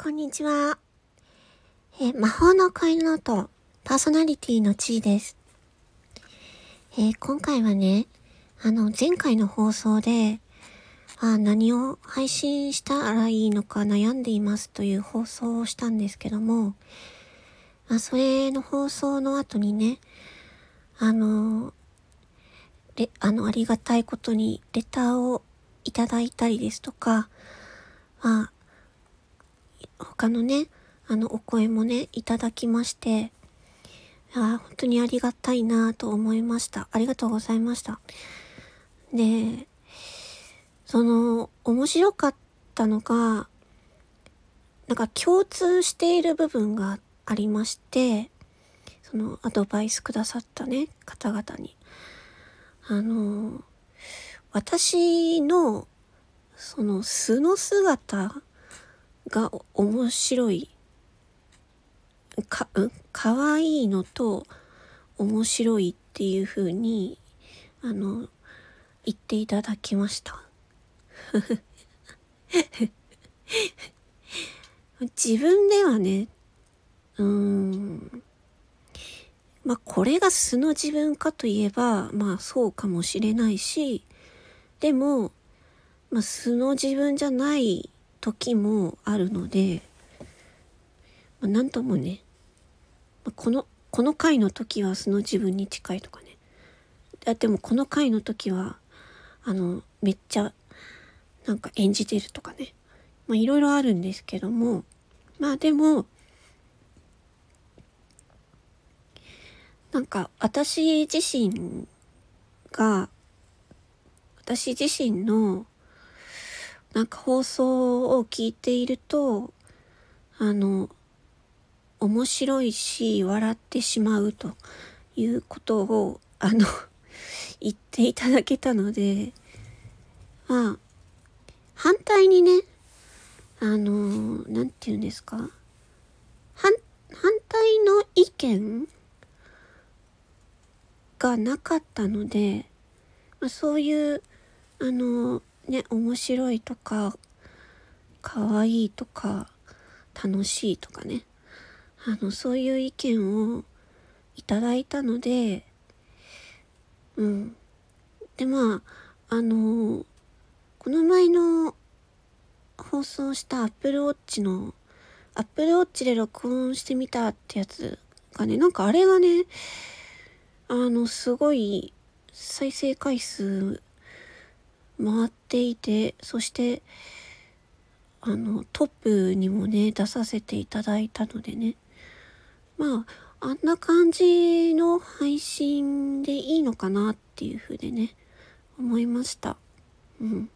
こんにちは。え魔法の声の音、パーソナリティの地位です。え、今回はね、あの、前回の放送で、あ何を配信したらいいのか悩んでいますという放送をしたんですけども、あそれの放送の後にね、あの、レあの、ありがたいことにレターをいただいたりですとか、まあ、他のね、あの、お声もね、いただきまして、あ本当にありがたいなと思いました。ありがとうございました。で、その、面白かったのが、なんか共通している部分がありまして、そのアドバイスくださったね、方々に。あの、私の、その素の姿が面白い。か、うん、かわいいのと面白いっていう風にあの言っていただきました。自分ではねうーん。まあこれが素の自分かといえばまあそうかもしれないしでもまあ素の自分じゃない時もあるので、まあ、なんともね、まあ、このこの回の時は素の自分に近いとかね。あでもこの回の時はあのめっちゃなんか演じてるとかね。まあいろいろあるんですけどもまあでもなんか私自身が私自身のなんか放送を聞いていると、あの、面白いし、笑ってしまうということを、あの 言っていただけたので、まあ、反対にね、あの、なんて言うんですか。反、反対の意見がなかったので、まあ、そういう、あの、ね、面白いとか、可愛いとか、楽しいとかね。あの、そういう意見をいただいたので、うん。で、まあ、あの、この前の放送した Apple Watch の、Apple Watch で録音してみたってやつがね、なんかあれがね、あの、すごい再生回数回っていてそしてあのトップにもね出させていただいたのでね。まああんな感じの配信でいいのかなっていうふうでね思いました。うん。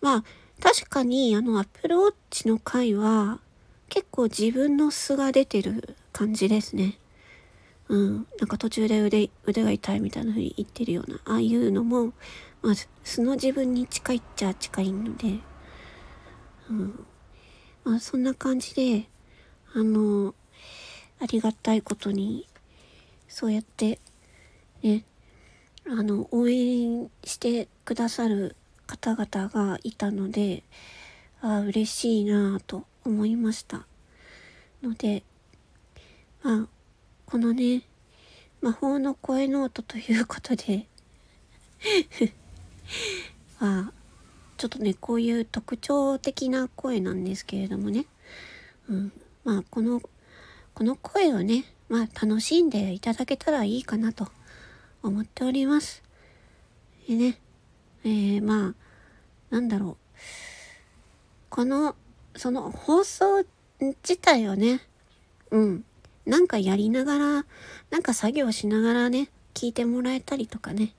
まあ確かにあのアップルウォッチの回は結構自分の素が出てる感じですね。うん、なんか途中で腕腕が痛いみたいな風に言ってるようなああいうのもまあ、素の自分に近いっちゃ近いので、うん。まあ、そんな感じで、あの、ありがたいことに、そうやって、ね、あの、応援してくださる方々がいたので、あ嬉しいなぁと思いました。ので、まあ、このね、魔法の声ノートということで あちょっとねこういう特徴的な声なんですけれどもね、うん、まあこのこの声をねまあ楽しんでいただけたらいいかなと思っております。でね、えー、まあなんだろう。このその放送自体をねうんなんかやりながらなんか作業しながらね聞いてもらえたりとかね。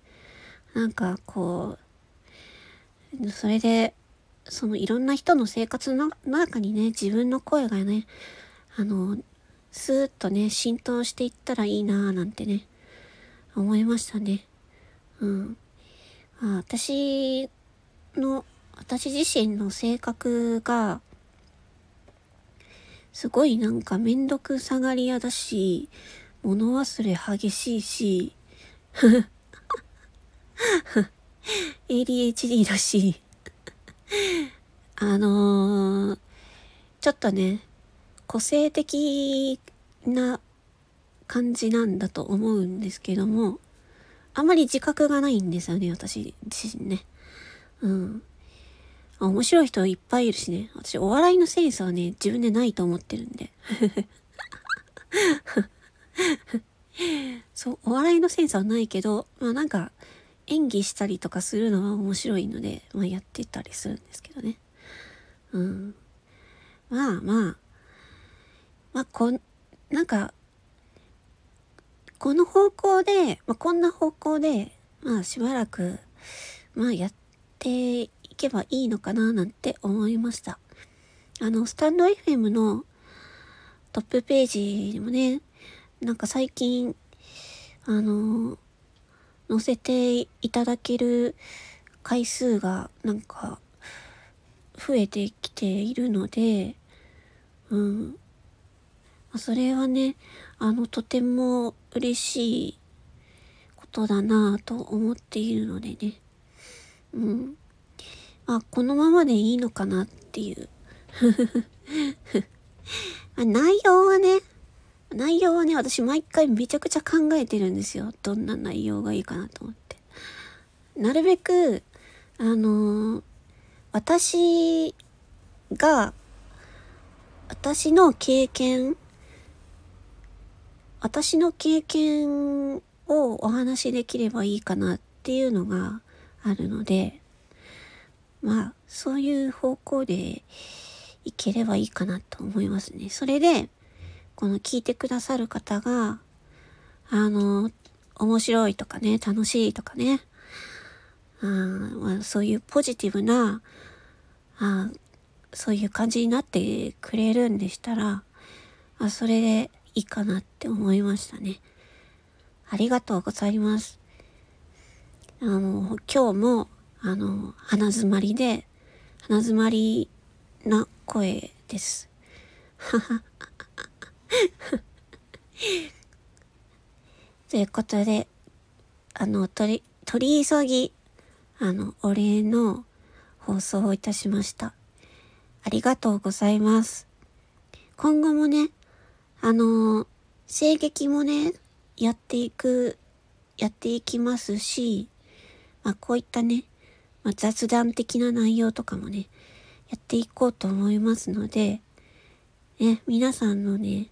なんかこう、それで、そのいろんな人の生活の中にね、自分の声がね、あの、スーッとね、浸透していったらいいなぁなんてね、思いましたね。うん。あ私の、私自身の性格が、すごいなんかめんどくさがり屋だし、物忘れ激しいし、ADHD だしいあのー、ちょっとね、個性的な感じなんだと思うんですけども、あまり自覚がないんですよね、私自身ね。うん。面白い人いっぱいいるしね。私、お笑いのセンスはね、自分でないと思ってるんで。そう、お笑いのセンスはないけど、まあなんか、演技したりとかするのは面白いので、まあやってたりするんですけどね。うん。まあまあ、まあこ、なんか、この方向で、まあこんな方向で、まあしばらく、まあやっていけばいいのかななんて思いました。あの、スタンド FM のトップページにもね、なんか最近、あの、載せていただける回数がなんか増えてきているので、うん。それはね、あの、とても嬉しいことだなぁと思っているのでね。うん。あ、このままでいいのかなっていう。内容はね、内容はね、私毎回めちゃくちゃ考えてるんですよ。どんな内容がいいかなと思って。なるべく、あのー、私が、私の経験、私の経験をお話しできればいいかなっていうのがあるので、まあ、そういう方向でいければいいかなと思いますね。それで、この聞いてくださる方が、あの、面白いとかね、楽しいとかね、あ、そういうポジティブなあ、そういう感じになってくれるんでしたら、あそれでいいかなって思いましたね。ありがとうございます。あの、今日も、あの、鼻詰まりで、鼻詰まりな声です。はは。ということで、あの、取り、取り急ぎ、あの、お礼の放送をいたしました。ありがとうございます。今後もね、あの、声劇もね、やっていく、やっていきますし、まあ、こういったね、まあ、雑談的な内容とかもね、やっていこうと思いますので、ね、皆さんのね、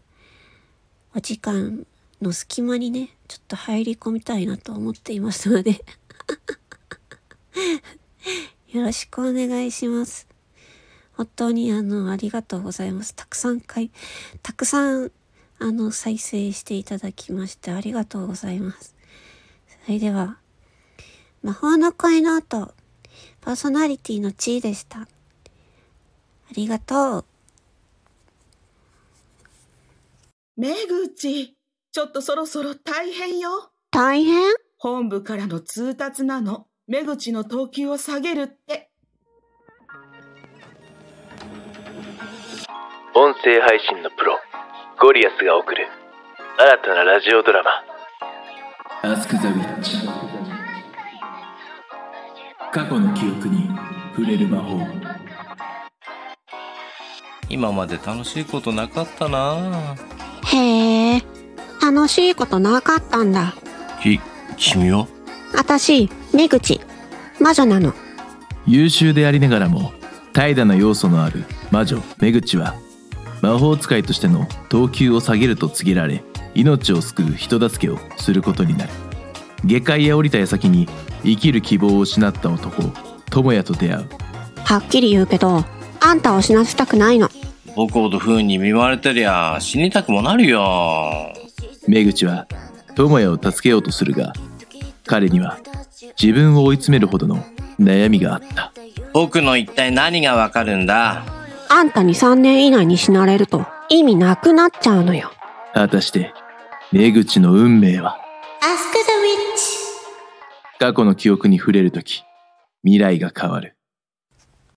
お時間の隙間にね、ちょっと入り込みたいなと思っていますので よろしくお願いします。本当にあの、ありがとうございます。たくさん回、たくさん、あの、再生していただきましてありがとうございます。それでは、魔法の声の後、パーソナリティの地位でした。ありがとう。めぐち、ちょっとそろそろ大変よ。大変？本部からの通達なの。めぐちの等級を下げるって。音声配信のプロ、ゴリアスが送る新たなラジオドラマ。アスク・ザ・ウィッチ。過去の記憶に触れる魔法。今まで楽しいことなかったなぁ。へえ、楽しいことなかったんだ。き、君は？あたし、めぐち、魔女なの。優秀でありながらも、怠惰な要素のある魔女、めぐちは、魔法使いとしての等級を下げると告げられ、命を救う人助けをすることになる。下界へ降りた矢先に、生きる希望を失った男、智也と出会う。はっきり言うけど、あんたを死なせたくないの。僕ほど不運に見舞われてりゃ死にたくもなるよ。めぐちは智也を助けようとするが、彼には自分を追い詰めるほどの悩みがあった。僕の一体何がわかるんだ？あんたに3年以内に死なれると意味なくなっちゃうのよ。果たして、めぐちの運命は？Ask the Witch 過去の記憶に触れるとき、未来が変わる。